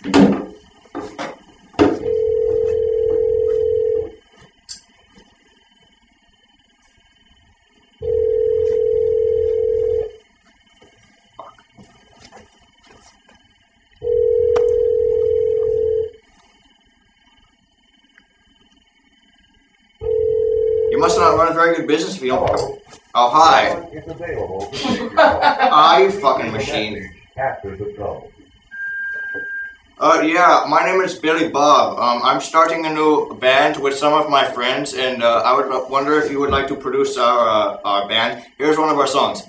You must not run a very good business if you don't. Oh, hi. It's available. Are ah, you fucking machine? After the trouble. Uh, yeah, my name is Billy Bob. Um, I'm starting a new band with some of my friends, and uh, I would wonder if you would like to produce our uh, our band. Here's one of our songs.